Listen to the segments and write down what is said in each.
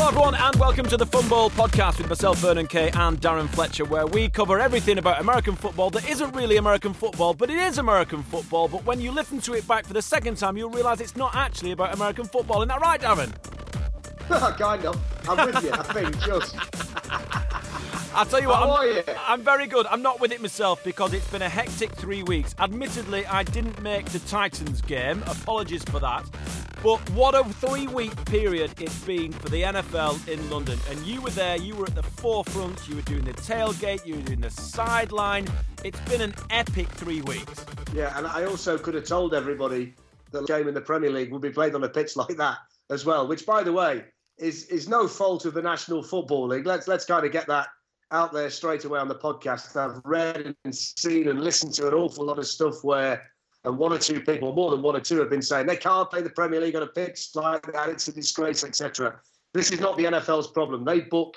Hello, everyone, and welcome to the Fumble Podcast with myself, Vernon Kay, and Darren Fletcher, where we cover everything about American football that isn't really American football, but it is American football. But when you listen to it back for the second time, you'll realise it's not actually about American football. Isn't that right, Darren? kind of. I'm with you. I think just. I'll tell you what, How I'm? I'm very good. I'm not with it myself because it's been a hectic three weeks. Admittedly, I didn't make the Titans game. Apologies for that. But what a three week period it's been for the NFL in London. And you were there, you were at the forefront, you were doing the tailgate, you were doing the sideline. It's been an epic three weeks. Yeah, and I also could have told everybody that the game in the Premier League would be played on a pitch like that as well. Which, by the way, is is no fault of the National Football League. Let's let's kind of get that out there straight away on the podcast. I've read and seen and listened to an awful lot of stuff where, and one or two people, more than one or two, have been saying they can't play the Premier League on a pitch like that. It's a disgrace, etc. This is not the NFL's problem. They book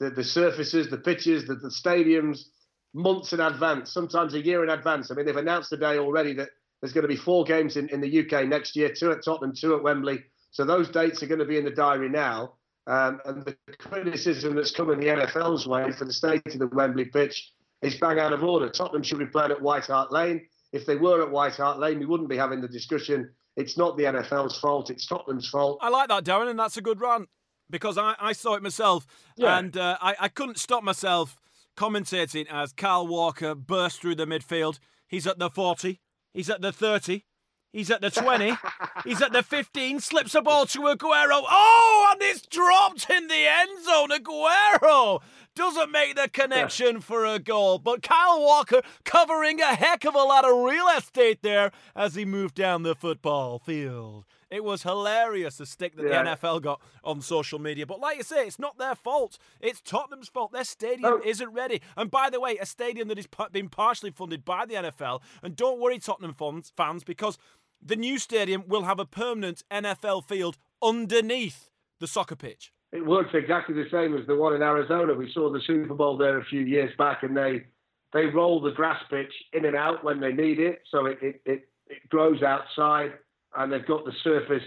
the, the surfaces, the pitches, the, the stadiums months in advance, sometimes a year in advance. I mean, they've announced today already that there's going to be four games in, in the UK next year, two at Tottenham, two at Wembley. So those dates are going to be in the diary now. Um, and the criticism that's coming the NFL's way for the state of the Wembley pitch is bang out of order. Tottenham should be playing at White Hart Lane. If they were at White Hart Lane, we wouldn't be having the discussion. It's not the NFL's fault, it's Tottenham's fault. I like that, Darren, and that's a good rant because I, I saw it myself Yeah. and uh, I, I couldn't stop myself commentating as Kyle Walker burst through the midfield. He's at the 40, he's at the 30, he's at the 20, he's at the 15, slips a ball to Aguero. Oh, and it's dropped in the end zone. Aguero doesn't make the connection for a goal, but Kyle Walker covering a heck of a lot of real estate there as he moved down the football field. It was hilarious the stick that Yeah. the NFL got on social media. But like you say, it's not their fault. It's Tottenham's fault. Their stadium Oh. isn't ready. And by the way, a stadium that is been partially funded by the NFL. And don't worry, Tottenham fans, fans, because the new stadium will have a permanent NFL field underneath the soccer pitch. It works exactly the same as the one in Arizona. We saw the Super Bowl there a few years back, and they they roll the grass pitch in and out when they need it, so it it, it, it grows outside, and they've got the surface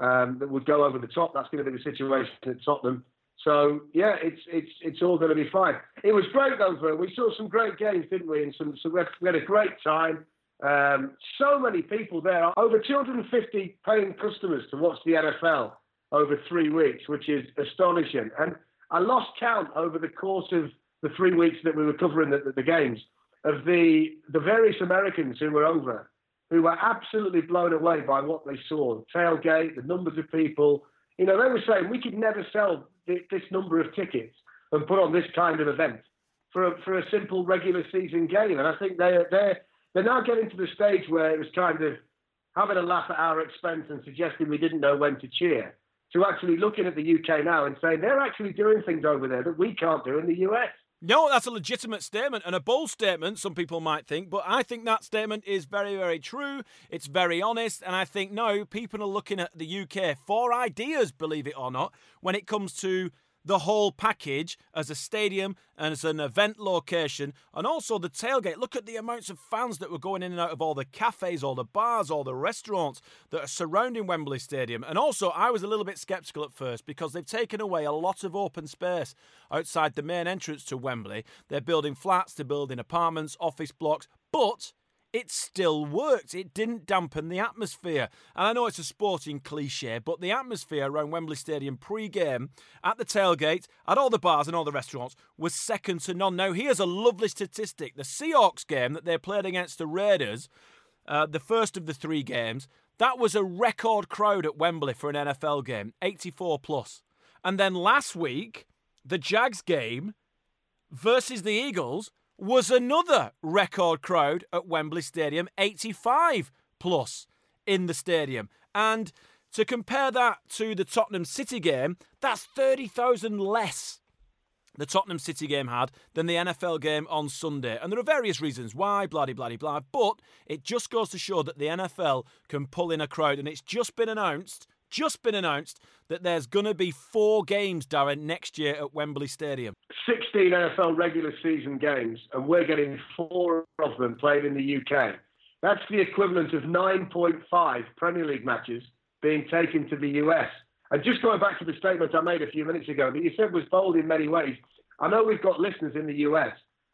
um, that would go over the top. That's going to be the situation at Tottenham. So yeah, it's it's it's all going to be fine. It was great though, Vern. We saw some great games, didn't we? And some, some we, had, we had a great time. Um, so many people there, over 250 paying customers to watch the NFL over three weeks, which is astonishing. And I lost count over the course of the three weeks that we were covering the, the, the games of the the various Americans who were over, who were absolutely blown away by what they saw. Tailgate, the numbers of people. You know, they were saying we could never sell thi- this number of tickets and put on this kind of event for a, for a simple regular season game. And I think they they're they're now getting to the stage where it was kind of having a laugh at our expense and suggesting we didn't know when to cheer, to actually looking at the UK now and saying they're actually doing things over there that we can't do in the US. No, that's a legitimate statement and a bold statement, some people might think, but I think that statement is very, very true. It's very honest, and I think now people are looking at the UK for ideas, believe it or not, when it comes to the whole package as a stadium and as an event location, and also the tailgate. Look at the amounts of fans that were going in and out of all the cafes, all the bars, all the restaurants that are surrounding Wembley Stadium. And also, I was a little bit sceptical at first because they've taken away a lot of open space outside the main entrance to Wembley. They're building flats, they're building apartments, office blocks, but it still worked. It didn't dampen the atmosphere. And I know it's a sporting cliche, but the atmosphere around Wembley Stadium pre game, at the tailgate, at all the bars and all the restaurants, was second to none. Now, here's a lovely statistic the Seahawks game that they played against the Raiders, uh, the first of the three games, that was a record crowd at Wembley for an NFL game 84 plus. And then last week, the Jags game versus the Eagles was another record crowd at Wembley Stadium, 85 plus in the stadium. And to compare that to the Tottenham City game, that's 30,000 less the Tottenham City game had than the NFL game on Sunday. And there are various reasons why, blah, blah, blah, but it just goes to show that the NFL can pull in a crowd. And it's just been announced just been announced that there's going to be four games, Darren, next year at Wembley Stadium. 16 NFL regular season games, and we're getting four of them played in the UK. That's the equivalent of 9.5 Premier League matches being taken to the US. And just going back to the statement I made a few minutes ago that you said was bold in many ways, I know we've got listeners in the US.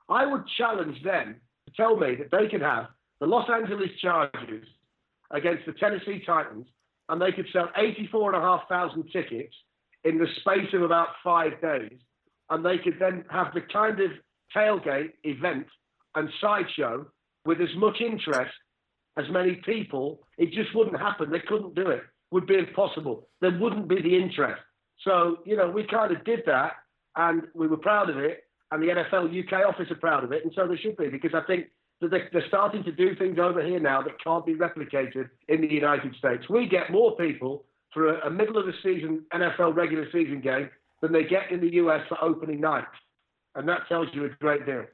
I would challenge them to tell me that they can have the Los Angeles Chargers against the Tennessee Titans and they could sell 84,500 tickets in the space of about five days. And they could then have the kind of tailgate event and sideshow with as much interest as many people. It just wouldn't happen. They couldn't do it. Would be impossible. There wouldn't be the interest. So, you know, we kind of did that and we were proud of it. And the NFL UK office are proud of it. And so they should be because I think they're, they're starting to do things over here now that can't be replicated in the United States. We get more people for a middle of the season NFL regular season game than they get in the US for opening night. And that tells you a great deal.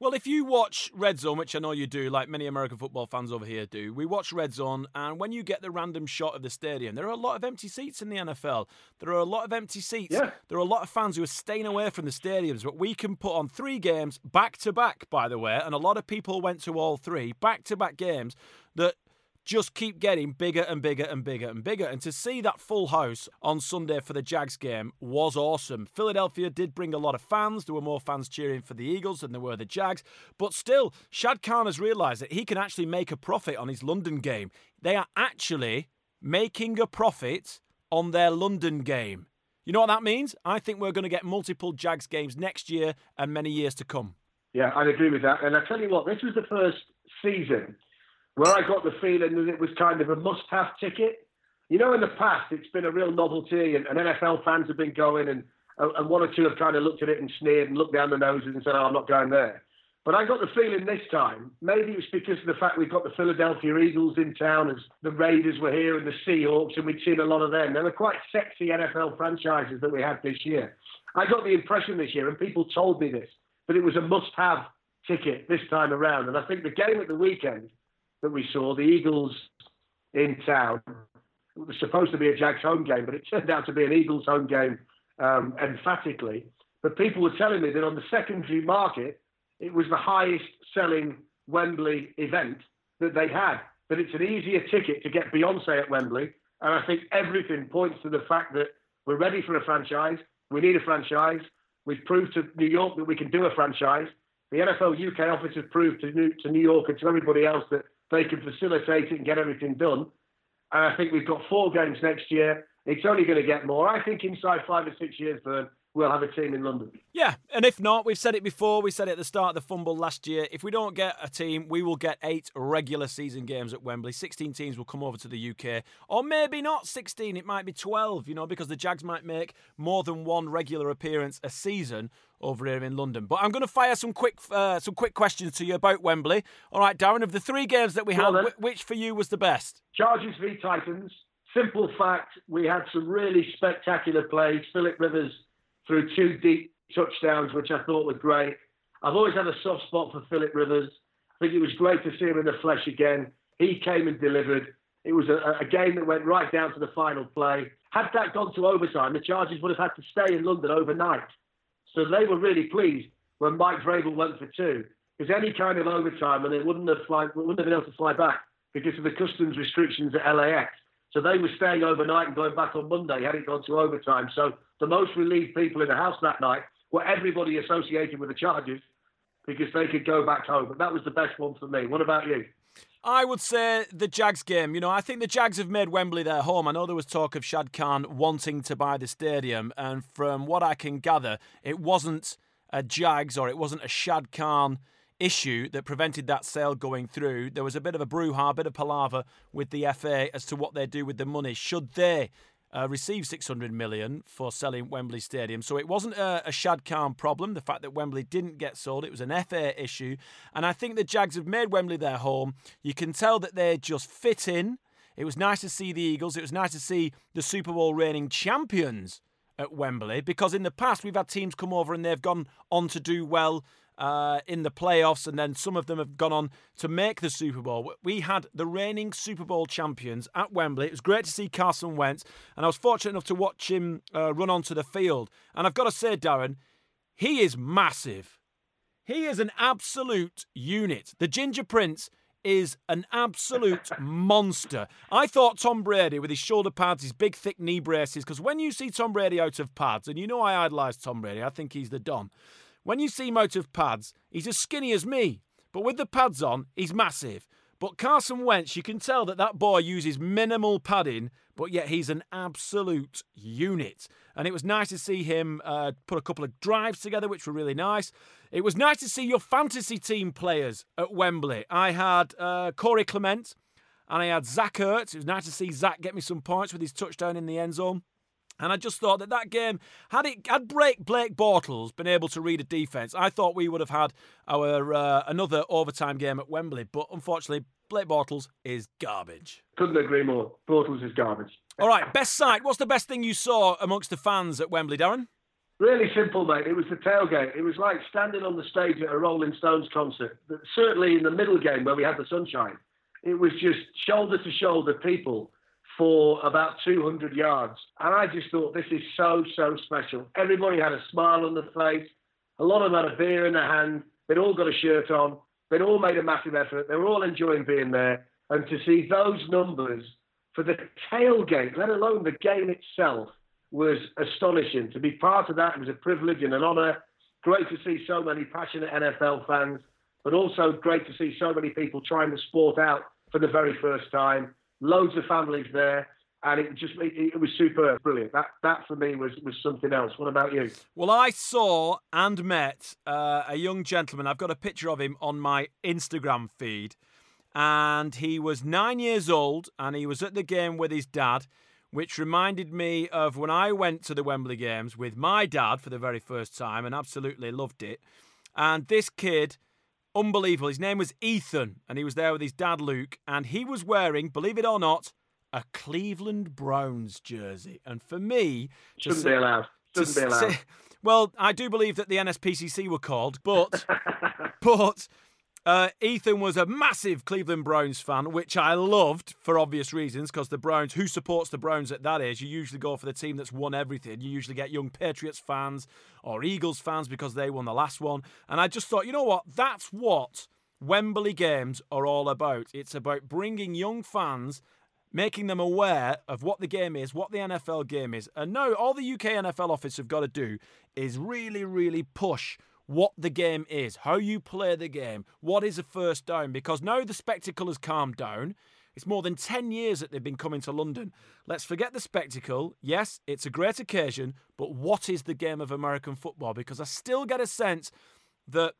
Well, if you watch Red Zone, which I know you do, like many American football fans over here do, we watch Red Zone, and when you get the random shot of the stadium, there are a lot of empty seats in the NFL. There are a lot of empty seats. Yeah. There are a lot of fans who are staying away from the stadiums, but we can put on three games back to back, by the way, and a lot of people went to all three back to back games that just keep getting bigger and bigger and bigger and bigger. And to see that full house on Sunday for the Jags game was awesome. Philadelphia did bring a lot of fans. There were more fans cheering for the Eagles than there were the Jags. But still, Shad Khan has realised that he can actually make a profit on his London game. They are actually making a profit on their London game. You know what that means? I think we're going to get multiple Jags games next year and many years to come. Yeah, I agree with that. And I tell you what, this was the first season where I got the feeling that it was kind of a must-have ticket. You know, in the past, it's been a real novelty, and, and NFL fans have been going, and, and one or two have kind of looked at it and sneered and looked down their noses and said, "Oh, I'm not going there." But I got the feeling this time, maybe it was because of the fact we've got the Philadelphia Eagles in town, as the Raiders were here, and the Seahawks, and we'd seen a lot of them. They were quite sexy NFL franchises that we had this year. I got the impression this year, and people told me this, that it was a must-have ticket this time around. And I think the game at the weekend that we saw, the Eagles in town. It was supposed to be a Jags home game, but it turned out to be an Eagles home game um, emphatically. But people were telling me that on the secondary market, it was the highest selling Wembley event that they had. That it's an easier ticket to get Beyonce at Wembley. And I think everything points to the fact that we're ready for a franchise. We need a franchise. We've proved to New York that we can do a franchise. The NFL UK office has proved to New, to New York and to everybody else that they can facilitate it and get everything done. And I think we've got four games next year. It's only going to get more. I think inside five or six years, Vern, we'll have a team in London. Yeah, and if not, we've said it before. We said it at the start of the fumble last year. If we don't get a team, we will get eight regular season games at Wembley. 16 teams will come over to the UK. Or maybe not 16, it might be 12, you know, because the Jags might make more than one regular appearance a season over here in London. But I'm going to fire some quick uh, some quick questions to you about Wembley. All right, Darren, of the three games that we had, which for you was the best? Chargers v Titans. Simple fact, we had some really spectacular plays. Philip Rivers threw two deep touchdowns, which I thought was great. I've always had a soft spot for Philip Rivers. I think it was great to see him in the flesh again. He came and delivered. It was a, a game that went right down to the final play. Had that gone to overtime, the Chargers would have had to stay in London overnight. So they were really pleased when Mike Vrabel went for two. Because any kind of overtime, and they wouldn't have fly, wouldn't have been able to fly back because of the customs restrictions at LAX. So they were staying overnight and going back on Monday, had it gone to overtime. So the most relieved people in the house that night were everybody associated with the Chargers because they could go back home. But that was the best one for me. What about you? I would say the Jags game. You know, I think the Jags have made Wembley their home. I know there was talk of Shad Khan wanting to buy the stadium, and from what I can gather, it wasn't a Jags or it wasn't a Shad Khan issue that prevented that sale going through. There was a bit of a brouhaha, a bit of palaver with the FA as to what they do with the money. Should they uh, received 600 million for selling Wembley Stadium. So it wasn't a, a Shad Khan problem, the fact that Wembley didn't get sold. It was an FA issue. And I think the Jags have made Wembley their home. You can tell that they just fit in. It was nice to see the Eagles. It was nice to see the Super Bowl reigning champions at Wembley because in the past we've had teams come over and they've gone on to do well uh, in the playoffs, and then some of them have gone on to make the Super Bowl. We had the reigning Super Bowl champions at Wembley. It was great to see Carson Wentz, and I was fortunate enough to watch him uh, run onto the field. And I've got to say, Darren, he is massive. He is an absolute unit. The Ginger Prince is an absolute monster. I thought Tom Brady with his shoulder pads, his big thick knee braces, because when you see Tom Brady out of pads, and you know I idolise Tom Brady, I think he's the Don. When you see Motive pads, he's as skinny as me, but with the pads on, he's massive. But Carson Wentz, you can tell that that boy uses minimal padding, but yet he's an absolute unit. And it was nice to see him uh, put a couple of drives together, which were really nice. It was nice to see your fantasy team players at Wembley. I had uh, Corey Clement and I had Zach Ertz. It was nice to see Zach get me some points with his touchdown in the end zone. And I just thought that that game had it had Blake Blake Bortles been able to read a defense, I thought we would have had our uh, another overtime game at Wembley. But unfortunately, Blake Bortles is garbage. Couldn't agree more. Bortles is garbage. All right, best sight. What's the best thing you saw amongst the fans at Wembley, Darren? Really simple, mate. It was the tailgate. It was like standing on the stage at a Rolling Stones concert. Certainly in the middle game where we had the sunshine, it was just shoulder to shoulder people for about 200 yards. And I just thought, this is so, so special. Everybody had a smile on their face. A lot of them had a beer in their hand. They'd all got a shirt on. They'd all made a massive effort. They were all enjoying being there. And to see those numbers for the tailgate, let alone the game itself, was astonishing. To be part of that was a privilege and an honour. Great to see so many passionate NFL fans, but also great to see so many people trying the sport out for the very first time loads of families there. And it just it, was super brilliant. That that for me was was something else. What about you? Well, I saw and met uh, a young gentleman. I've got a picture of him on my Instagram feed, and he was nine years old, and he was at the game with his dad, which reminded me of when I went to the Wembley Games with my dad for the very first time, and absolutely loved it. And this kid Unbelievable. His name was Ethan, and he was there with his dad Luke, and he was wearing, believe it or not, a Cleveland Browns jersey. And for me, shouldn't be allowed. Shouldn't be allowed. Say, well, I do believe that the NSPCC were called, but but uh, Ethan was a massive Cleveland Browns fan, which I loved for obvious reasons because the Browns, who supports the Browns at that age, you usually go for the team that's won everything. You usually get young Patriots fans or Eagles fans because they won the last one. And I just thought, you know what? That's what Wembley games are all about. It's about bringing young fans making them aware of what the game is, what the NFL game is. And now all the UK NFL office have got to do is really, really push what the game is, how you play the game, what is a first down, because now the spectacle has calmed down. It's more than 10 years that they've been coming to London. Let's forget the spectacle. Yes, it's a great occasion, but what is the game of American football? Because I still get a sense that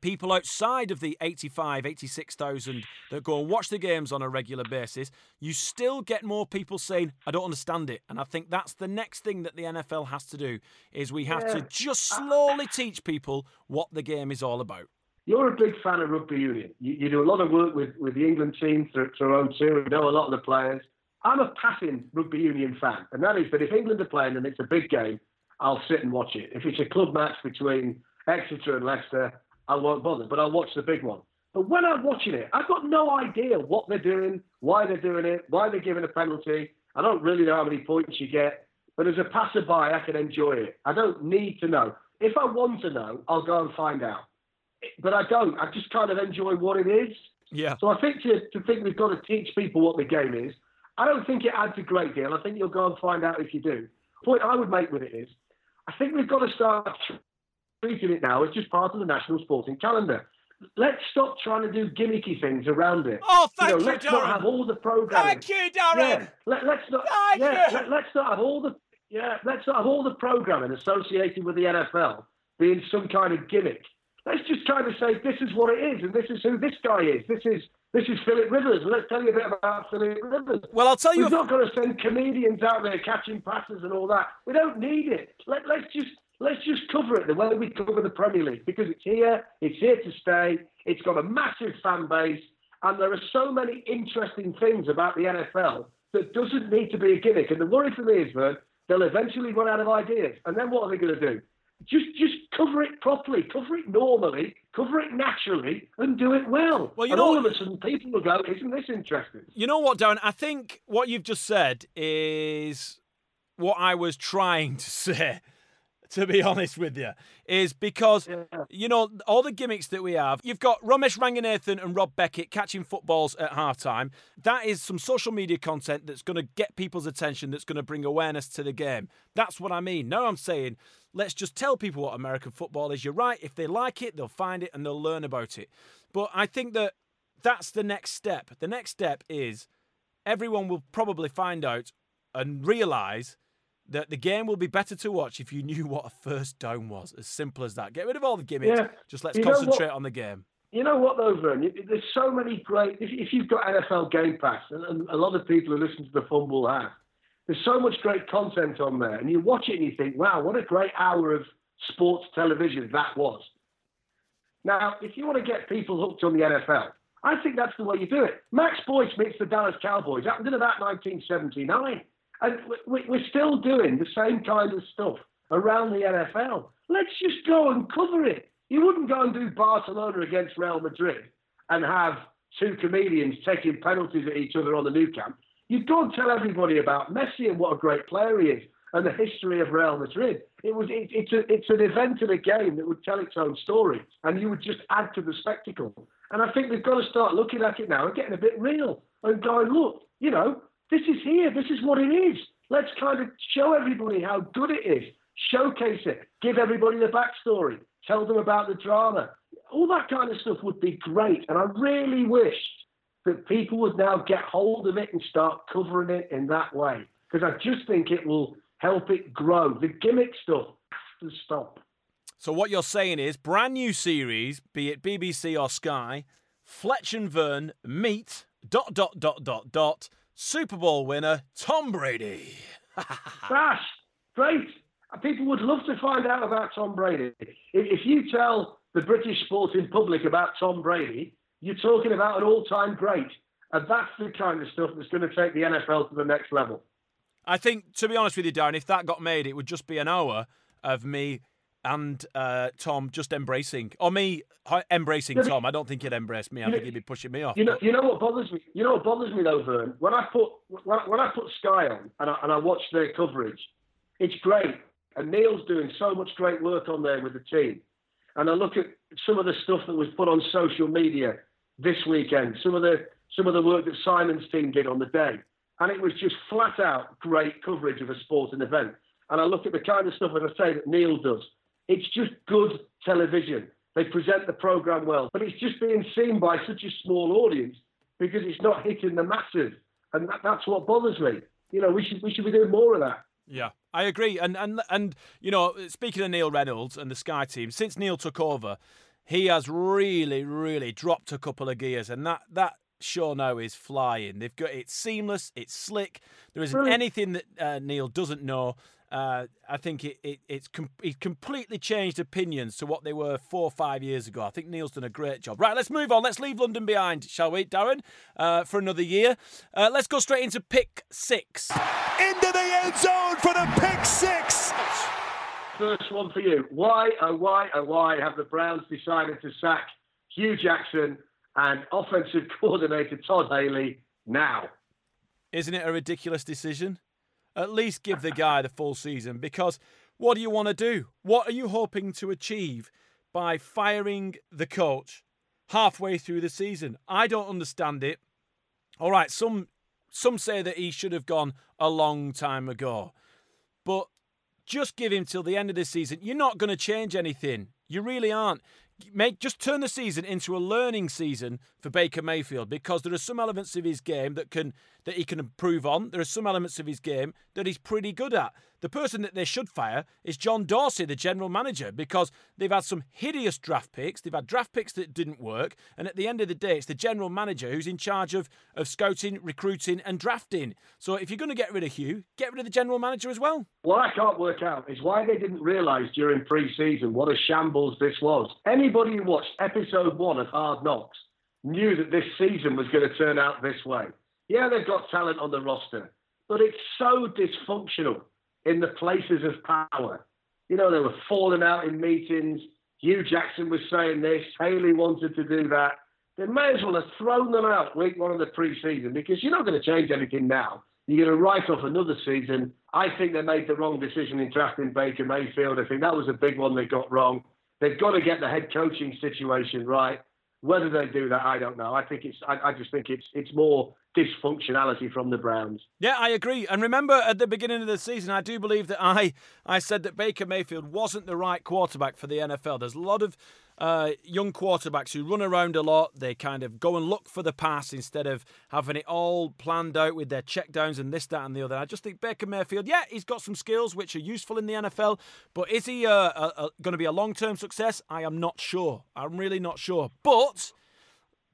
people outside of the 85, 86,000 that go and watch the games on a regular basis, you still get more people saying, I don't understand it. And I think that's the next thing that the NFL has to do is we have yeah. to just slowly teach people what the game is all about. You're a big fan of rugby union. You, you do a lot of work with, with the England team through Tyrone too. You know a lot of the players. I'm a passing rugby union fan, and that is that if England are playing and it's a big game, I'll sit and watch it. If it's a club match between Exeter and Leicester, I won't bother, but I'll watch the big one. But when I'm watching it, I've got no idea what they're doing, why they're doing it, why they're giving a penalty. I don't really know how many points you get. But as a passerby, I can enjoy it. I don't need to know. If I want to know, I'll go and find out. But I don't. I just kind of enjoy what it is. Yeah. So I think to, to think we've got to teach people what the game is, I don't think it adds a great deal. I think you'll go and find out if you do. The point I would make with it is, I think we've got to start treating it now as just part of the national sporting calendar. Let's stop trying to do gimmicky things around it. Oh, thank you, know, you, let's Darren. not have all the programming. Thank you, Darren. Yeah, let, us not. Thank yeah, you. Let, let's not have all the. Yeah, let's not have all the programming associated with the NFL being some kind of gimmick. Let's just kind of say this is what it is, and this is who this guy is. This is this is Philip Rivers. And let's tell you a bit about Philip Rivers. Well, I'll tell you. We've not going to send comedians out there catching passes and all that. We don't need it. Let, let's just let's just cover it the way we cover the Premier League because it's here. It's here to stay. It's got a massive fan base, and there are so many interesting things about the NFL that doesn't need to be a gimmick. And the worry for me is, Vern, they'll eventually run out of ideas, and then what are they going to do? Just just cover it properly, cover it normally, cover it naturally, and do it well. Well, you and know- all of a sudden, people will go, "Isn't this interesting?" You know what, Darren? I think what you've just said is what I was trying to say. To be honest with you, is because you know all the gimmicks that we have. You've got Romesh Ranganathan and Rob Beckett catching footballs at halftime. That is some social media content that's going to get people's attention. That's going to bring awareness to the game. That's what I mean. Now I'm saying, let's just tell people what American football is. You're right. If they like it, they'll find it and they'll learn about it. But I think that that's the next step. The next step is everyone will probably find out and realize that the game will be better to watch if you knew what a first down was. As simple as that. Get rid of all the gimmicks. Yeah. Just let's You concentrate on the game. You know what, though, Vern? There's so many great. If, if you've got NFL Game Pass, and, and a lot of people who listen to the Fumble have, there's so much great content on there, and you watch it and you think, "Wow, what a great hour of sports television that was." Now, if you want to get people hooked on the NFL, I think that's the way you do it. Max Boyce meets the Dallas Cowboys. Happened in about 1979, and we- we're still doing the same kind of stuff around the NFL. Let's just go and cover it. You wouldn't go and do Barcelona against Real Madrid and have two comedians taking penalties at each other on the Nou Camp. You'd go and tell everybody about Messi and what a great player he is and the history of Real Madrid. It was it, it's a, it's an event in a game that would tell its own story, and you would just add to the spectacle. And I think we've got to start looking at it now and getting a bit real and going, look, you know, this is here. This is what it is. Let's kind of show everybody how good it is. Showcase it. Give everybody the backstory. Tell them about the drama. All that kind of stuff would be great. And I really wished that people would now get hold of it and start covering it in that way. Because I just think it will help it grow. The gimmick stuff has to stop. So what you're saying is brand new series, be it BBC or Sky, Fletch and Vern meet dot dot dot dot dot Super Bowl winner Tom Brady. Dash, great. People would love to find out about Tom Brady. If- If you tell the British sporting public about Tom Brady, you're talking about an all-time great. And that's the kind of stuff that's going to take the NFL to the next level. I think, to be honest with you, Darren, if that got made, it would just be an hour of me and uh, Tom just embracing, or me embracing Tom. I don't think he'd embrace me. I think he'd be pushing me off. You know, you know what bothers me. You know what bothers me though, Vern. When I put when, when I put Sky on and I, and I watch their coverage, it's great. And Neil's doing so much great work on there with the team. And I look at some of the stuff that was put on social media this weekend. Some of the some of the work that Simon's team did on the day, and it was just flat out great coverage of a sporting event. And I look at the kind of stuff, as I say, that Neil does. It's just good television. They present the program well, but it's just being seen by such a small audience because it's not hitting the masses, and that, that's what bothers me. You know, we should we should be doing more of that. Yeah, I agree. And and and you know, speaking of Neil Reynolds and the Sky team, since Neil took over, he has really, really dropped a couple of gears, and that that show now is flying. They've got it's seamless, it's slick. There isn't anything that uh, Neil doesn't know. Uh, I think it, it it's com- he's completely changed opinions to what they were four or five years ago. I think Neil's done a great job. Right, let's move on. Let's leave London behind, shall we, Darren? Uh, for another year. Uh, let's go straight into pick six. into the end zone for the pick six. First one for you. Why, oh why, oh why have the Browns decided to sack Hue Jackson and offensive coordinator Todd Haley now. Isn't it a ridiculous decision? At least give the guy the full season because what do you want to do? What are you hoping to achieve by firing the coach halfway through the season? I don't understand it. All right, some some say that he should have gone a long time ago. But just give him till the end of the season. You're not going to change anything. You really aren't make just turn the season into a learning season for Baker Mayfield because there are some elements of his game that can that he can improve on. There are some elements of his game that he's pretty good at. The person that they should fire is John Dorsey, the general manager, because they've had some hideous draft picks. They've had draft picks that didn't work, and at the end of the day, it's the general manager who's in charge of of scouting, recruiting, and drafting. So if you're going to get rid of Hue, get rid of the general manager as well. What I can't work out is why they didn't realise during pre-season what a shambles this was. Anybody who watched episode one of Hard Knocks knew that this season was going to turn out this way. Yeah, they've got talent on the roster, but it's so dysfunctional in the places of power. You know, they were falling out in meetings. Hue Jackson was saying this. Haley wanted to do that. They may as well have thrown them out week one of the preseason because you're not going to change anything now. You're going to write off another season. I think they made the wrong decision in drafting Baker Mayfield. I think that was a big one they got wrong. They've got to get the head coaching situation right. Whether they do that, I don't know. I think it's. I, I just think it's. It's more dysfunctionality from the Browns. Yeah, I agree. And remember, at the beginning of the season, I do believe that I I said that Baker Mayfield wasn't the right quarterback for the NFL. There's a lot of uh, young quarterbacks who run around a lot. They kind of go and look for the pass instead of having it all planned out with their checkdowns and this, that, and the other. I just think Baker Mayfield, yeah, he's got some skills which are useful in the NFL, but is he uh, going to be a long term success? I am not sure. I'm really not sure. But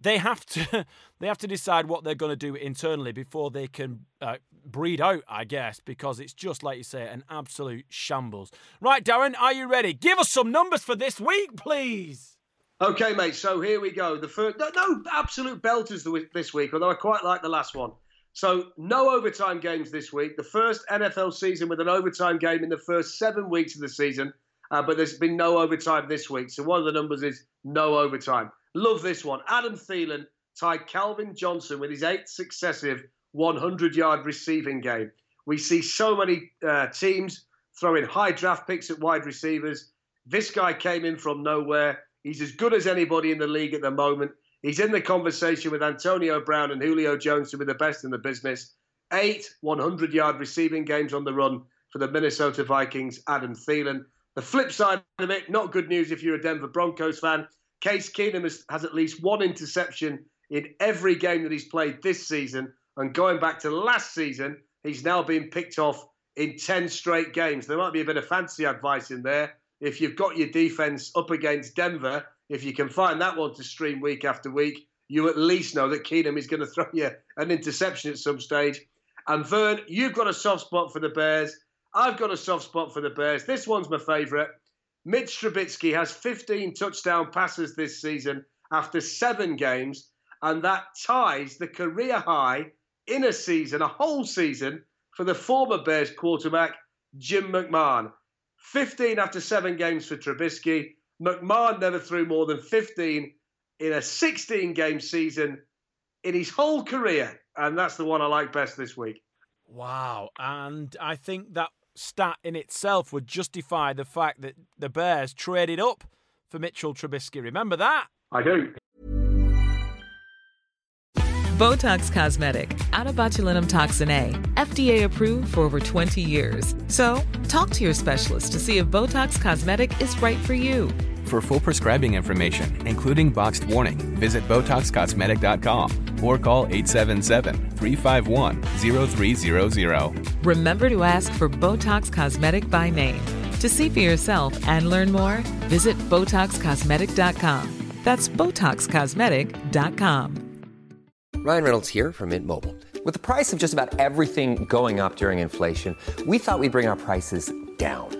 they have to they have to decide what they're going to do internally before they can uh, breed out, I guess, because it's just like you say, an absolute shambles. Right, Darren, are you ready? Give us some numbers for this week, please. Okay, mate. So here we go. The first, no, no absolute belters this week, although I quite like the last one. So no overtime games this week. The first NFL season with an overtime game in the first seven weeks of the season, uh, but there's been no overtime this week. So one of the numbers is no overtime. Love this one. Adam Thielen tied Calvin Johnson with his eighth successive 100 yard receiving game. We see so many uh, teams throwing high draft picks at wide receivers. This guy came in from nowhere. He's as good as anybody in the league at the moment. He's in the conversation with Antonio Brown and Julio Jones to be the best in the business. Eight 100 yard receiving games on the run for the Minnesota Vikings, Adam Thielen. The flip side of it, not good news if you're a Denver Broncos fan. Case Keenum has, has at least one interception in every game that he's played this season. And going back to last season, he's now been picked off in 10 straight games. There might be a bit of fancy advice in there. If you've got your defense up against Denver, if you can find that one to stream week after week, you at least know that Keenum is going to throw you an interception at some stage. And Vern, you've got a soft spot for the Bears. I've got a soft spot for the Bears. This one's my favourite. Mitch Trubisky has 15 touchdown passes this season after seven games, and that ties the career high in a season, a whole season, for the former Bears quarterback, Jim McMahon. 15 after seven games for Trubisky. McMahon never threw more than 15 in a 16 game season in his whole career. And that's the one I like best this week. Wow. And I think that stat in itself would justify the fact that the Bears traded up for Mitchell Trubisky. Remember that? I do. Botox Cosmetic, out of botulinum toxin A, FDA approved for over 20 years. So, talk to your specialist to see if Botox Cosmetic is right for you. For full prescribing information, including boxed warning, visit BotoxCosmetic.com or call 877-351-0300. Remember to ask for Botox Cosmetic by name. To see for yourself and learn more, visit BotoxCosmetic.com. That's BotoxCosmetic.com. Ryan Reynolds here from Mint Mobile. With the price of just about everything going up during inflation, we thought we'd bring our prices down.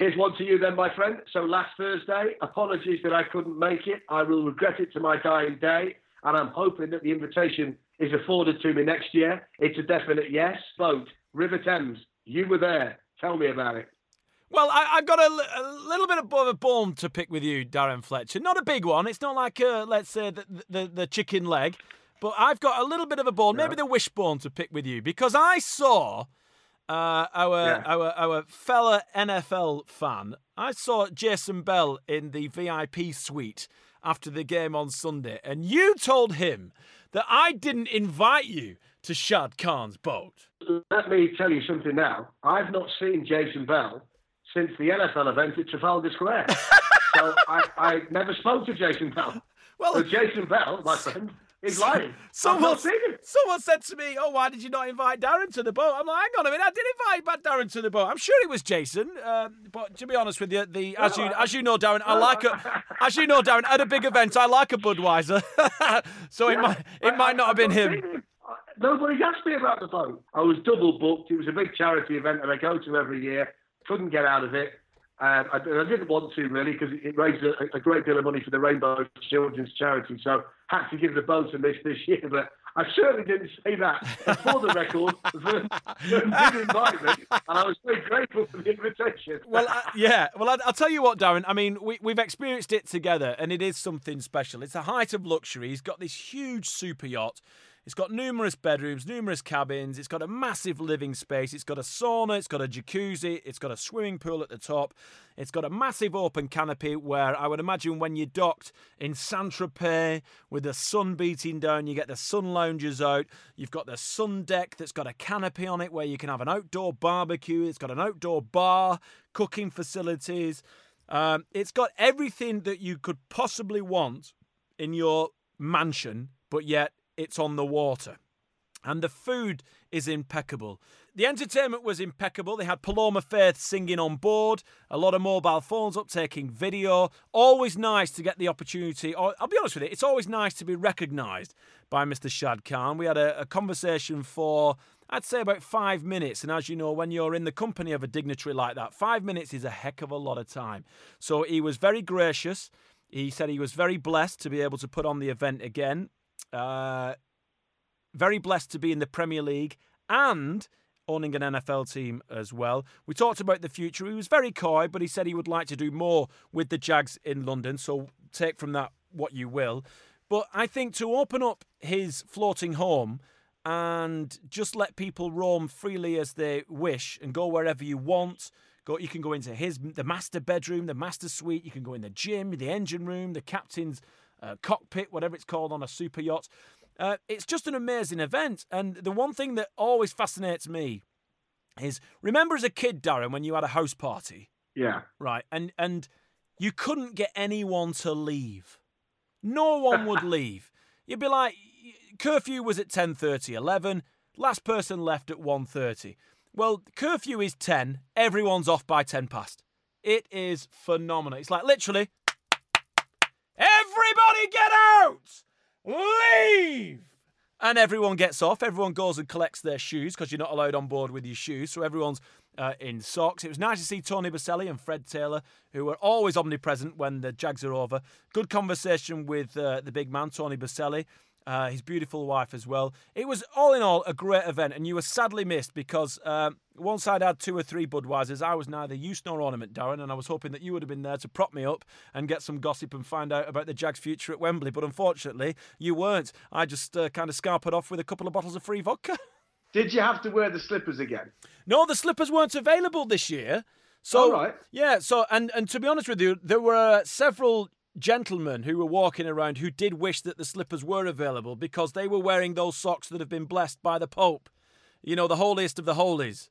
Here's one to you then, my friend. So last Thursday, apologies that I couldn't make it. I will regret it to my dying day, and I'm hoping that the invitation is afforded to me next year. It's a definite yes. Vote River Thames. You were there. Tell me about it. Well, I, I've got a, a little bit of a bone to pick with you, Darren Fletcher. Not a big one. It's not like, uh, let's say, the, the, the chicken leg. But I've got a little bit of a bone, maybe the wishbone to pick with you, because I saw uh, our, Yeah. our our fella NFL fan. I saw Jason Bell in the VIP suite after the game on Sunday, and you told him that I didn't invite you to Shad Khan's boat. Let me tell you something now. I've not seen Jason Bell since the NFL event at Trafalgar Square. so I, I never spoke to Jason Bell. Well, So Jason Bell, my friend, is lying. Someone, not seen him. someone said to me, "Oh, why did you not invite Darren to the boat?" I'm like, "Hang on a minute, I did invite Darren to the boat. I'm sure it was Jason, um, but to be honest with you, the as you as you know, Darren, I like a as you know, Darren, at a big event, I like a Budweiser, so it might it I- might not I- have been him. Uh, Nobody's asked me about the boat. I was double booked. It was a big charity event that I go to every year. Couldn't get out of it. Um, I, I didn't want to really because it raised a, a great deal of money for the Rainbow Children's Charity. So had to give the boat a miss this year. But I certainly didn't say that. For the record, Vern, Vern did invite me, and I was very grateful for the invitation. Well, uh, yeah. Well, I, I'll tell you what, Darren. I mean, we, we've experienced it together, and it is something special. It's the height of luxury. He's got this huge super yacht. It's got numerous bedrooms, numerous cabins. It's got a massive living space. It's got a sauna. It's got a jacuzzi. It's got a swimming pool at the top. It's got a massive open canopy where I would imagine when you docked in Saint Tropez with the sun beating down, you get the sun loungers out. You've got the sun deck that's got a canopy on it where you can have an outdoor barbecue. It's got an outdoor bar, cooking facilities. Um, it's got everything that you could possibly want in your mansion, but yet it's on the water. And the food is impeccable. The entertainment was impeccable. They had Paloma Faith singing on board, a lot of mobile phones up taking video. Always nice to get the opportunity. Or I'll be honest with you, it's always nice to be recognised by Mr. Shad Khan. We had a, a conversation for, I'd say, about five minutes. And as you know, when you're in the company of a dignitary like that, five minutes is a heck of a lot of time. So he was very gracious. He said he was very blessed to be able to put on the event again. Uh, very blessed to be in the Premier League and owning an NFL team as well. We talked about the future. He was very coy, but he said he would like to do more with the Jags in London. So take from that what you will. But I think to open up his floating home and just let people roam freely as they wish and go wherever you want. Go, you can go into his the master bedroom, the master suite. You can go in the gym, the engine room, the captain's uh, cockpit, whatever it's called on a super yacht. Uh, it's just an amazing event. And the one thing that always fascinates me is remember as a kid, Darren, when you had a house party, Yeah. right? And and you couldn't get anyone to leave. No one would leave. You'd be like, curfew was at 10.30, 11. Last person left at 1.30. Well, curfew is 10. Everyone's off by 10 past. It is phenomenal. It's like literally, everybody get out! Leave! And everyone gets off. Everyone goes and collects their shoes because you're not allowed on board with your shoes. So everyone's uh, in socks. It was nice to see Tony Boselli and Fred Taylor, who were always omnipresent when the Jags are over. Good conversation with uh, the big man, Tony Boselli. Uh, his beautiful wife as well. It was all in all a great event, and you were sadly missed because um, one side had two or three Budweisers. I was neither use nor ornament, Darren, and I was hoping that you would have been there to prop me up and get some gossip and find out about the Jags' future at Wembley. But unfortunately, you weren't. I just uh, kind of scarpered off with a couple of bottles of free vodka. Did you have to wear the slippers again? No, the slippers weren't available this year. So All right. yeah, so and and to be honest with you, there were several gentlemen who were walking around who did wish that the slippers were available because they were wearing those socks that have been blessed by the Pope. You know, the holiest of the holies.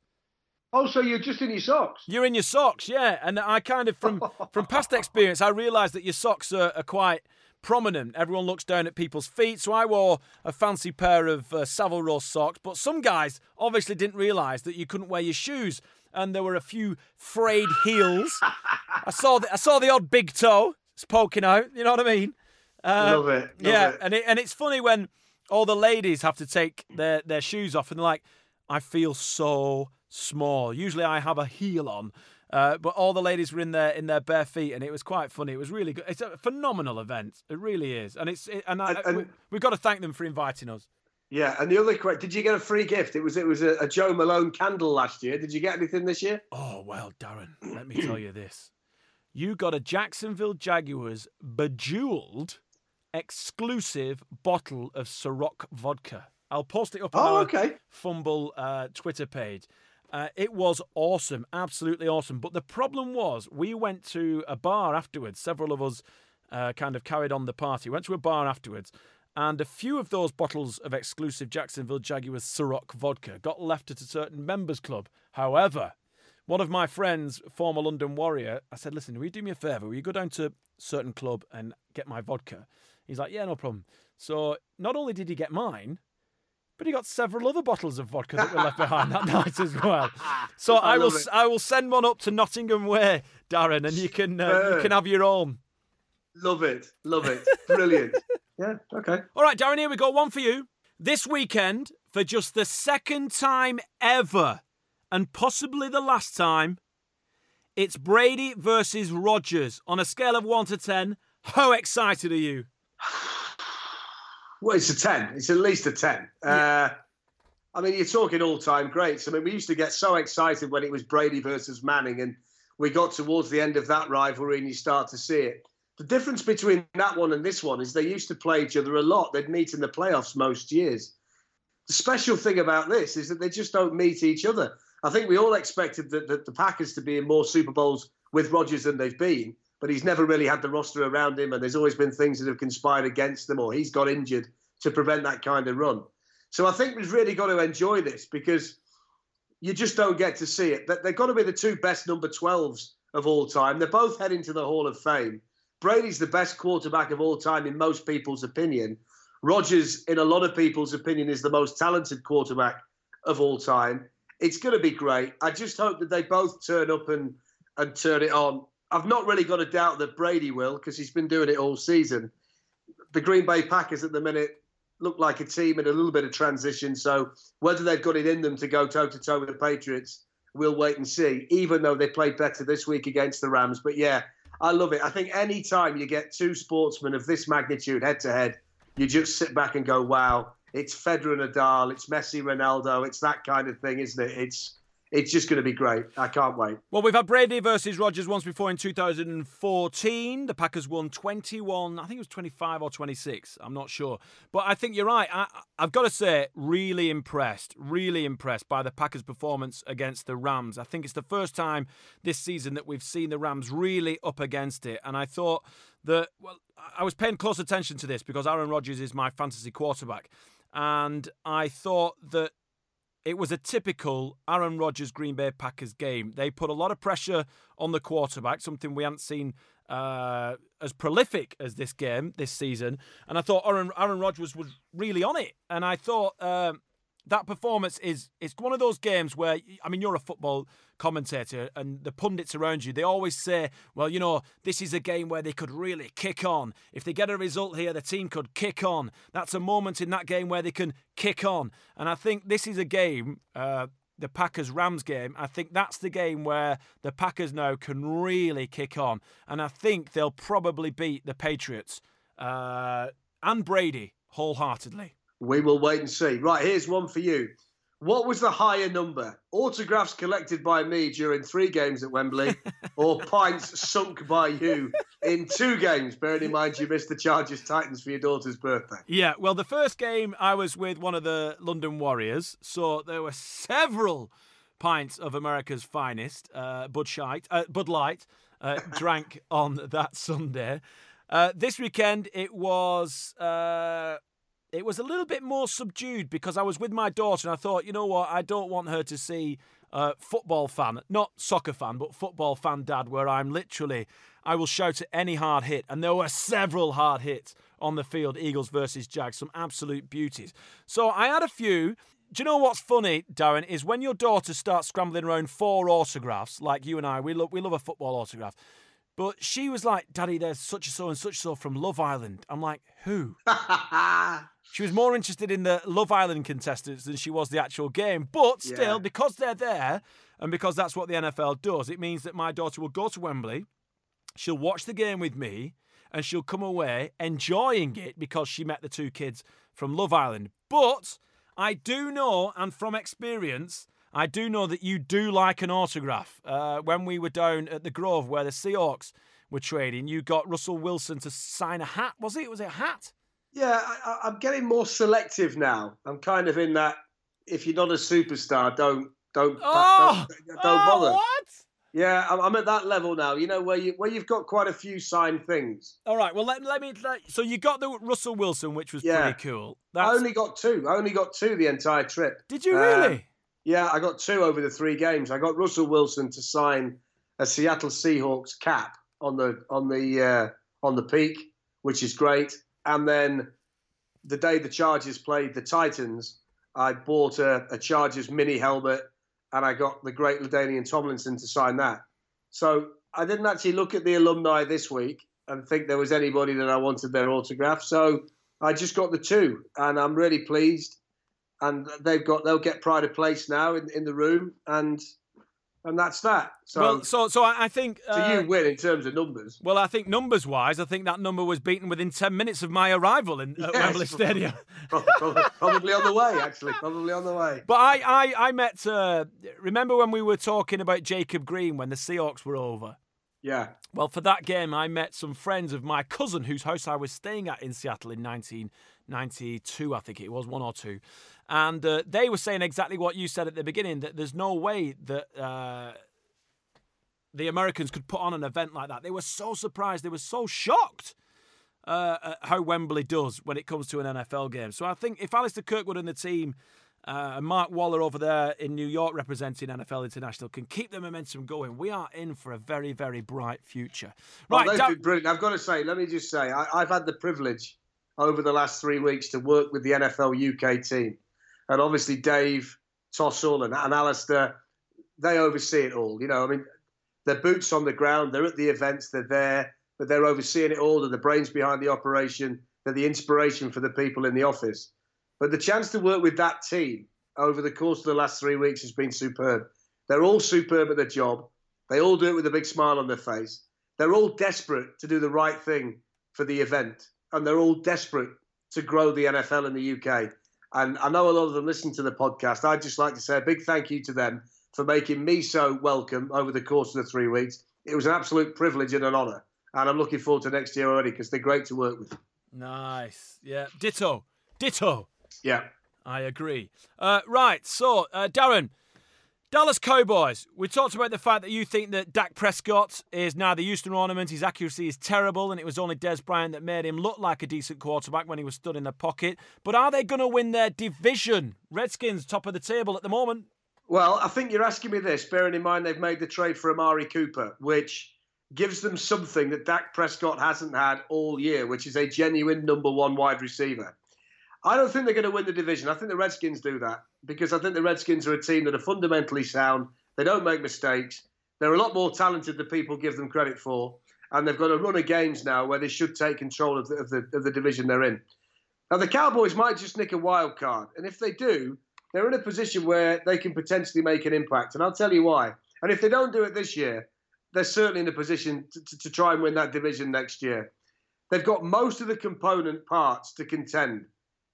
Oh, so you're just in your socks? You're in your socks, yeah. And I kind of from from past experience, I realised that your socks are, are quite prominent. Everyone looks down at people's feet. So I wore a fancy pair of uh, Savile Row socks. But some guys obviously didn't realise that you couldn't wear your shoes. And there were a few frayed heels. I saw the, I saw the odd big toe poking out. You know what I mean? Uh, love it. Love yeah, it. and it, and it's funny when all the ladies have to take their, their shoes off and they're like, I feel so small. Usually I have a heel on. Uh, but all the ladies were in their in their bare feet, and it was quite funny. It was really good. It's a phenomenal event. It really is, and it's it, and, I, and, and we, we've got to thank them for inviting us. Yeah, and the other question: Did you get a free gift? It was it was a, a Jo Malone candle last year. Did you get anything this year? Oh well, Darren. Let me tell you this: you got a Jacksonville Jaguars bejeweled exclusive bottle of Ciroc vodka. I'll post it up on oh, our okay. Fumble uh, Twitter page. Uh, it was awesome, absolutely awesome. But the problem was, we went to a bar afterwards. Several of us uh, kind of carried on the party. Went to a bar afterwards, and a few of those bottles of exclusive Jacksonville Jaguars Ciroc vodka got left at a certain members club. However, one of my friends, former London Warrior, I said, "Listen, will you do me a favour? Will you go down to a certain club and get my vodka?" He's like, "Yeah, no problem." So not only did he get mine, but he got several other bottles of vodka that were left behind that night as well. So I, I will it. I will send one up to Nottingham Way, Darren, and you can uh, you can have your own. Love it, love it, brilliant. yeah, okay. All right, Darren, here we go. One for you this weekend for just the second time ever, and possibly the last time. It's Brady versus Rodgers. on a scale of one to ten. How excited are you? Well, it's a 10. It's at least a 10. Yeah. Uh, I mean, you're talking all time greats. I mean, we used to get so excited when it was Brady versus Manning, and we got towards the end of that rivalry and you start to see it. The difference between that one and this one is they used to play each other a lot. They'd meet in the playoffs most years. The special thing about this is that they just don't meet each other. I think we all expected that, that the Packers to be in more Super Bowls with Rodgers than they've been but he's never really had the roster around him, and there's always been things that have conspired against them, or he's got injured to prevent that kind of run. So I think we've really got to enjoy this because you just don't get to see it. They've got to be the two best number 12s of all time. They're both heading to the Hall of Fame. Brady's the best quarterback of all time in most people's opinion. Rodgers, in a lot of people's opinion, is the most talented quarterback of all time. It's going to be great. I just hope that they both turn up and, and turn it on. I've not really got a doubt that Brady will because he's been doing it all season. The Green Bay Packers at the minute look like a team in a little bit of transition. So whether they've got it in them to go toe to toe with the Patriots, we'll wait and see. Even though they played better this week against the Rams, but yeah, I love it. I think any time you get two sportsmen of this magnitude head to head, you just sit back and go, "Wow, it's Federer Nadal, it's Messi, Ronaldo, it's that kind of thing, isn't it?" It's it's just going to be great. I can't wait. Well, we've had Brady versus Rodgers once before in 2014. The Packers won 21, I think it was 25 or 26. I'm not sure. But I think you're right. I, have got to say, really impressed, really impressed by the Packers' performance against the Rams. I think it's the first time this season that we've seen the Rams really up against it. And I thought that, well, I was paying close attention to this because Aaron Rodgers is my fantasy quarterback. And I thought that it was a typical Aaron Rodgers Green Bay Packers game. They put a lot of pressure on the quarterback, something we hadn't seen uh, as prolific as this game this season. And I thought Aaron, Aaron Rodgers was really on it. And I thought um, that performance is it's one of those games where I mean you're a football commentator and the pundits around you they always say well you know this is a game where they could really kick on if they get a result here the team could kick on that's a moment in that game where they can kick on and I think this is a game uh, the Packers Rams game, I think that's the game where the Packers now can really kick on. And I think they'll probably beat the Patriots uh, and Brady wholeheartedly. We will wait and see. Right, here's one for you. What was the higher number? Autographs collected by me during three games at Wembley, or pints sunk by you in two games? Bearing in mind you missed the Chargers Titans for your daughter's birthday. Yeah, well, the first game I was with one of the London Warriors, so there were several pints of America's finest, uh, Bud, Shite, uh, Bud Light, uh, drank on that Sunday. Uh, this weekend it was uh, it was a little bit more subdued because I was with my daughter and I thought, you know what, I don't want her to see uh, football fan, not soccer fan, but football fan dad, where I'm literally, I will shout at any hard hit. And there were several hard hits on the field Eagles versus Jags, some absolute beauties. So I had a few. Do you know what's funny, Darren, is when your daughter starts scrambling around for autographs, like you and I, we love, we love a football autograph. But she was like, Daddy, there's such a so and such so from Love Island. I'm like, who? she was more interested in the Love Island contestants than she was the actual game. But still, Yeah. because they're there and because that's what the NFL does, it means that my daughter will go to Wembley, she'll watch the game with me, and she'll come away enjoying it because she met the two kids from Love Island. But I do know, and from experience, I do know that you do like an autograph. Uh, when we were down at the Grove where the Seahawks were trading, you got Russell Wilson to sign a hat. Was it? Was it a hat? Yeah, I, I'm getting more selective now. I'm kind of in that. If you're not a superstar, don't don't Oh, don't, don't oh, bother. what? Yeah, I'm, I'm at that level now. You know where you where you've got quite a few signed things. All right. Well, let, let me. Let, so you got the Russell Wilson, which was Yeah. pretty cool. I only got two. I only got two the entire trip. did you Uh, really? Yeah, I got two over the three games. I got Russell Wilson to sign a Seattle Seahawks cap on the on the uh, on the peak, which is great. And then the day the Chargers played the Titans, I bought a, a Chargers mini helmet, and I got the great LaDainian Tomlinson to sign that. So I didn't actually look at the alumni this week and think there was anybody that I wanted their autograph. So I just got the two, and I'm really pleased and they've got they'll get pride of place now in, in the room, and and that's that. So, well, so so I, think. so uh, you win in terms of numbers. Well, I think numbers wise, I think that number was beaten within 10 minutes of my arrival in at Yes. Wembley Stadium. Probably, probably on the way, actually, probably on the way. But I, I, I met, uh, remember when we were talking about Jacob Green when the Seahawks were over? Yeah, Well, for that game, I met some friends of my cousin whose house I was staying at in Seattle in 1992, I think it was, one or two. And uh, they were saying exactly what you said at the beginning that there's no way that uh, the Americans could put on an event like that. They were so surprised, they were so shocked. Uh, how Wembley does when it comes to an NFL game. So I think if Alistair Kirkwood and the team uh, and Mark Waller over there in New York representing NFL International can keep the momentum going, we are in for a very, very bright future. Well, Right, they've Dar- been brilliant. I've got to say, let me just say, I, I've had the privilege over the last three weeks to work with the NFL UK team, and obviously Dave Tossell and, and Alistair, they oversee it all. You know, I mean, they're boots on the ground. They're at the events. They're there, but they're overseeing it all. They're the brains behind the operation. They're the inspiration for the people in the office. But the chance to work with that team over the course of the last three weeks has been superb. They're all superb at their job. They all do it with a big smile on their face. They're all desperate to do the right thing for the event, and they're all desperate to grow the NFL in the UK. And I know a lot of them listen to the podcast. I'd just like to say a big thank you to them for making me so welcome over the course of the three weeks. It was an absolute privilege and an honour. And I'm looking forward to next year already because they're great to work with. Nice. Yeah. Ditto. Ditto. Yeah. I agree. Uh, right. So, uh, Darren, Dallas Cowboys. We talked about the fact that you think that Dak Prescott is now the Houston ornament. His accuracy is terrible, and it was only Dez Bryant that made him look like a decent quarterback when he was stood in the pocket. But are they going to win their division? Redskins, top of the table at the moment. Well, I think you're asking me this, bearing in mind they've made the trade for Amari Cooper, which gives them something that Dak Prescott hasn't had all year, which is a genuine number one wide receiver. I don't think they're going to win the division. I think the Redskins do that because I think the Redskins are a team that are fundamentally sound. They don't make mistakes. They're a lot more talented than people give them credit for. And they've got a run of games now where they should take control of the, of the, of the division they're in. Now, the Cowboys might just nick a wild card. And if they do, they're in a position where they can potentially make an impact. And I'll tell you why. And if they don't do it this year, they're certainly in a position to, to, to try and win that division next year. They've got most of the component parts to contend.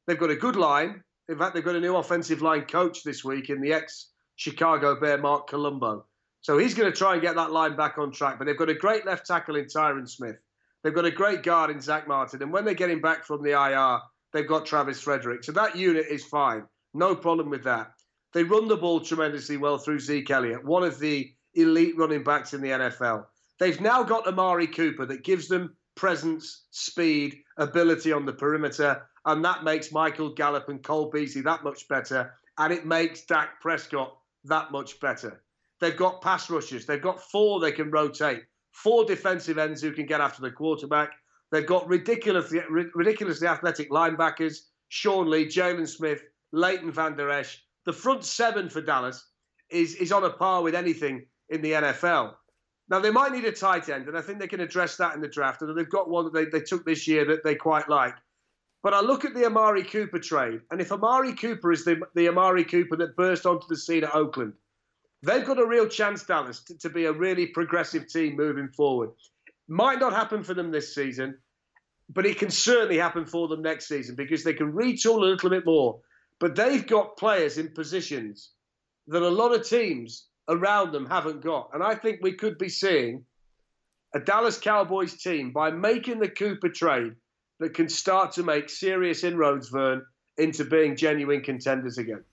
They've got a good line. In fact, they've got a new offensive line coach this week in the ex Chicago Bear, Marc Colombo. So he's going to try and get that line back on track. But they've got a great left tackle in Tyron Smith. They've got a great guard in Zack Martin. And when they get him back from the IR, they've got Travis Frederick. So that unit is fine. No problem with that. They run the ball tremendously well through Zeke Elliott, one of the elite running backs in the NFL. They've now got Amari Cooper that gives them presence, speed, ability on the perimeter, and that makes Michael Gallup and Cole Beasley that much better. And it makes Dak Prescott that much better. They've got pass rushers. They've got four they can rotate. Four defensive ends who can get after the quarterback. They've got ridiculously, ridiculously athletic linebackers. Sean Lee, Jaylon Smith, Leighton Vander Esch. The front seven for Dallas is, is on a par with anything in the NFL. Now, they might need a tight end, and I think they can address that in the draft. And they've got one that they, they took this year that they quite like. But I look at the Amari Cooper trade, and if Amari Cooper is the, the Amari Cooper that burst onto the scene at Oakland, they've got a real chance, Dallas, to, to be a really progressive team moving forward. Might not happen for them this season, but it can certainly happen for them next season because they can retool a little bit more. But they've got players in positions that a lot of teams around them haven't got. And I think we could be seeing a Dallas Cowboys team by making the Cooper trade that can start to make serious inroads, Vern, into being genuine contenders again.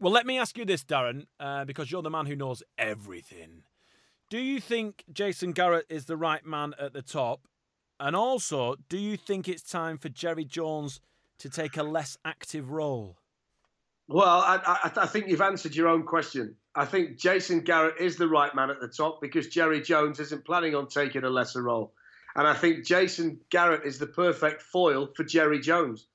Well, let me ask you this, Darren, uh, because you're the man who knows everything. Do you think Jason Garrett is the right man at the top? And also, do you think it's time for Jerry Jones to take a less active role? Well, I, I, I, think you've answered your own question. I think Jason Garrett is the right man at the top because Jerry Jones isn't planning on taking a lesser role. And I think Jason Garrett is the perfect foil for Jerry Jones.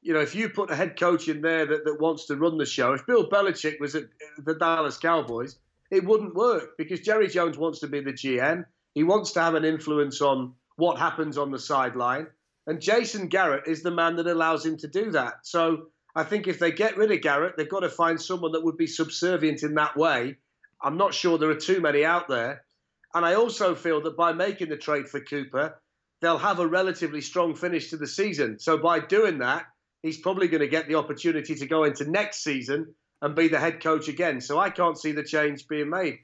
You know, if you put a head coach in there that, that wants to run the show, if Bill Belichick was at the Dallas Cowboys, it wouldn't work because Jerry Jones wants to be the GM. He wants to have an influence on what happens on the sideline. And Jason Garrett is the man that allows him to do that. So I think if they get rid of Garrett, they've got to find someone that would be subservient in that way. I'm not sure there are too many out there. And I also feel that by making the trade for Cooper, they'll have a relatively strong finish to the season. So by doing that, he's probably going to get the opportunity to go into next season and be the head coach again. So I can't see the change being made.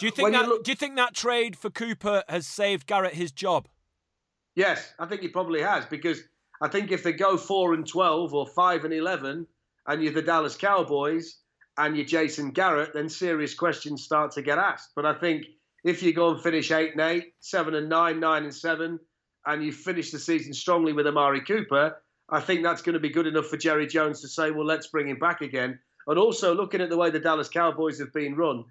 Do you think that? You look, do you think that trade for Cooper has saved Garrett his job? Yes, I think he probably has because I think if they go four and twelve or five and eleven, and you're the Dallas Cowboys and you're Jason Garrett, then serious questions start to get asked. But I think if you go and finish eight and eight, seven and nine, nine and seven, and you finish the season strongly with Amari Cooper, I think that's going to be good enough for Jerry Jones to say, well, let's bring him back again. And also looking at the way the Dallas Cowboys have been run,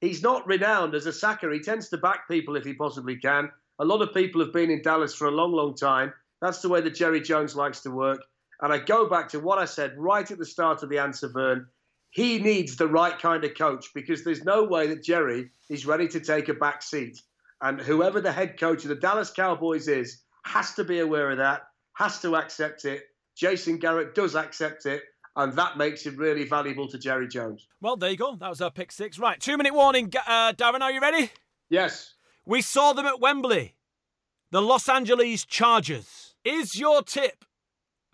he's not renowned as a sacker. He tends to back people if he possibly can. A lot of people have been in Dallas for a long, long time. That's the way that Jerry Jones likes to work. And I go back to what I said right at the start of the answer, Vern he needs the right kind of coach because there's no way that Jerry is ready to take a back seat. And whoever the head coach of the Dallas Cowboys is has to be aware of that, has to accept it. Jason Garrett does accept it, and that makes him really valuable to Jerry Jones. Well, there you go. That was our pick six. Right, two minute warning. Uh, Darren, are you ready? Yes. We saw them at Wembley. The Los Angeles Chargers. Is your tip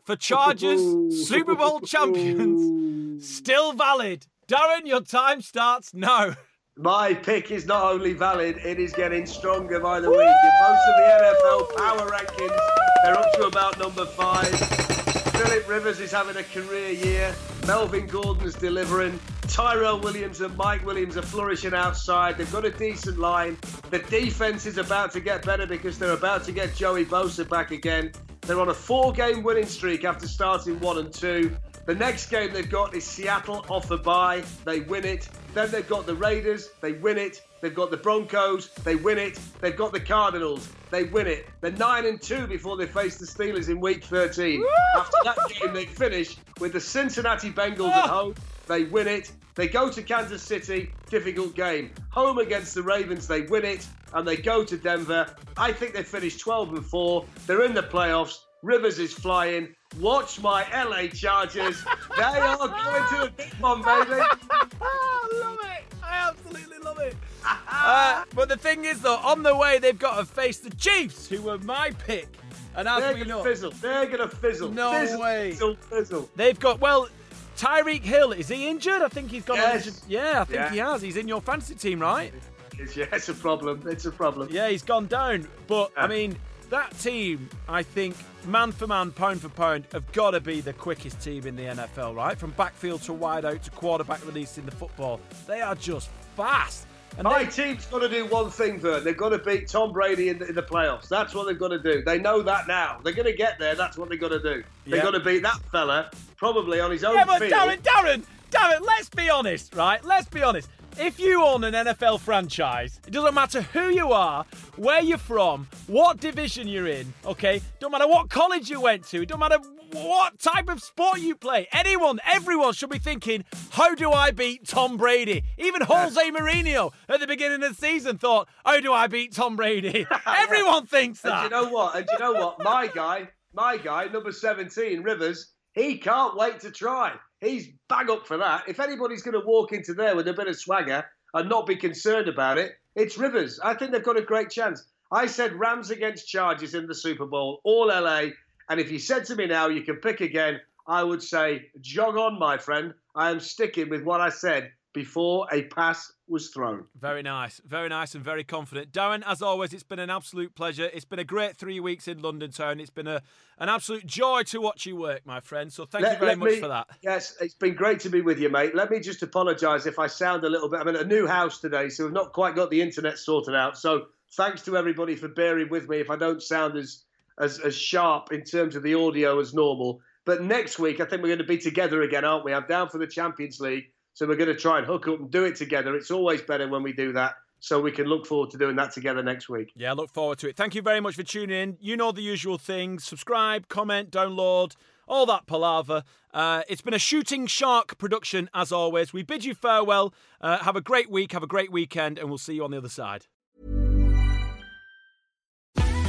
for Chargers Super Bowl champions still valid? Darren, your time starts now. My pick is not only valid, it is getting stronger by the week. In most of the NFL power rankings, they're up to about number five. Philip Rivers is having a career year. Melvin Gordon's delivering. Tyrell Williams and Mike Williams are flourishing outside. They've got a decent line. The defense is about to get better because they're about to get Joey Bosa back again. They're on a four game winning streak after starting one and two. The next game they've got is Seattle off the bye. They win it. Then they've got the Raiders. They win it. They've got the Broncos. They win it. They've got the Cardinals. They win it. They're 9 and 2 before they face the Steelers in week 13. After that game, they finish with the Cincinnati Bengals at ah! home. They win it. They go to Kansas City, difficult game. Home against the Ravens, they win it, and they go to Denver. I think they finish 12 and 4. They're in the playoffs. Rivers is flying. Watch my LA Chargers. they are going to the big one, baby. I love it. I absolutely love it. Uh, but the thing is, though, on the way, they've got to face the Chiefs, who were my pick. And as They're we gonna know, fizzle. They're gonna fizzle. No fizzle, way. Fizzle, fizzle. they've got well. Tyreek Hill is he injured? I think he's got. Yes. Injured. Yeah, I think Yeah. he has. He's in your fantasy team, right? It's, yeah, it's a problem. It's a problem. Yeah, he's gone down. But I mean, that team, I think, man for man, pound for pound, have got to be the quickest team in the NFL, right? From backfield to wide out to quarterback releasing the football, they are just fast. And My they, team's got to do one thing, Vern. They've got to beat Tom Brady in the, in the playoffs. That's what they've got to do. They know that now. They're going to get there. That's what they've got to do. They've Yeah. got to beat that fella, probably on his own yeah, but field. Darren, Darren, it, let's be honest, right? Let's be honest. If you own an NFL franchise, it doesn't matter who you are, where you're from, what division you're in, okay? Don't matter what college you went to, it don't matter what type of sport you play. Anyone, everyone should be thinking, how do I beat Tom Brady? Even Jose Mourinho at the beginning of the season thought, how do I beat Tom Brady? everyone thinks that. And you know what? And you know what? My guy, my guy, number 17, Rivers, he can't wait to try. He's bang up for that. If anybody's going to walk into there with a bit of swagger and not be concerned about it, it's Rivers. I think they've got a great chance. I said Rams against Chargers in the Super Bowl, all LA. And if you said to me now you can pick again, I would say jog on, my friend. I am sticking with what I said before a pass was thrown. Very nice, very nice, and very confident. Darren, as always, it's been an absolute pleasure. It's been a great three weeks in London Town. It's been a, an absolute joy to watch you work, my friend. So thank Let- you very much me- for that. Yes, it's been great to be with you, mate. Let me just apologise if I sound a little bit. I'm in a new house today, so we've not quite got the internet sorted out. So thanks to everybody for bearing with me if I don't sound as as, as sharp in terms of the audio as normal. But next week, I think we're going to be together again, aren't we? I'm down for the Champions League, so we're going to try and hook up and do it together. It's always better when we do that, so we can look forward to doing that together next week. Yeah, look forward to it. Thank you very much for tuning in. You know the usual things subscribe, comment, download, all that palaver. Uh, it's been a Shooting Shark production, as always. We bid you farewell. Uh, have a great week, have a great weekend, and we'll see you on the other side.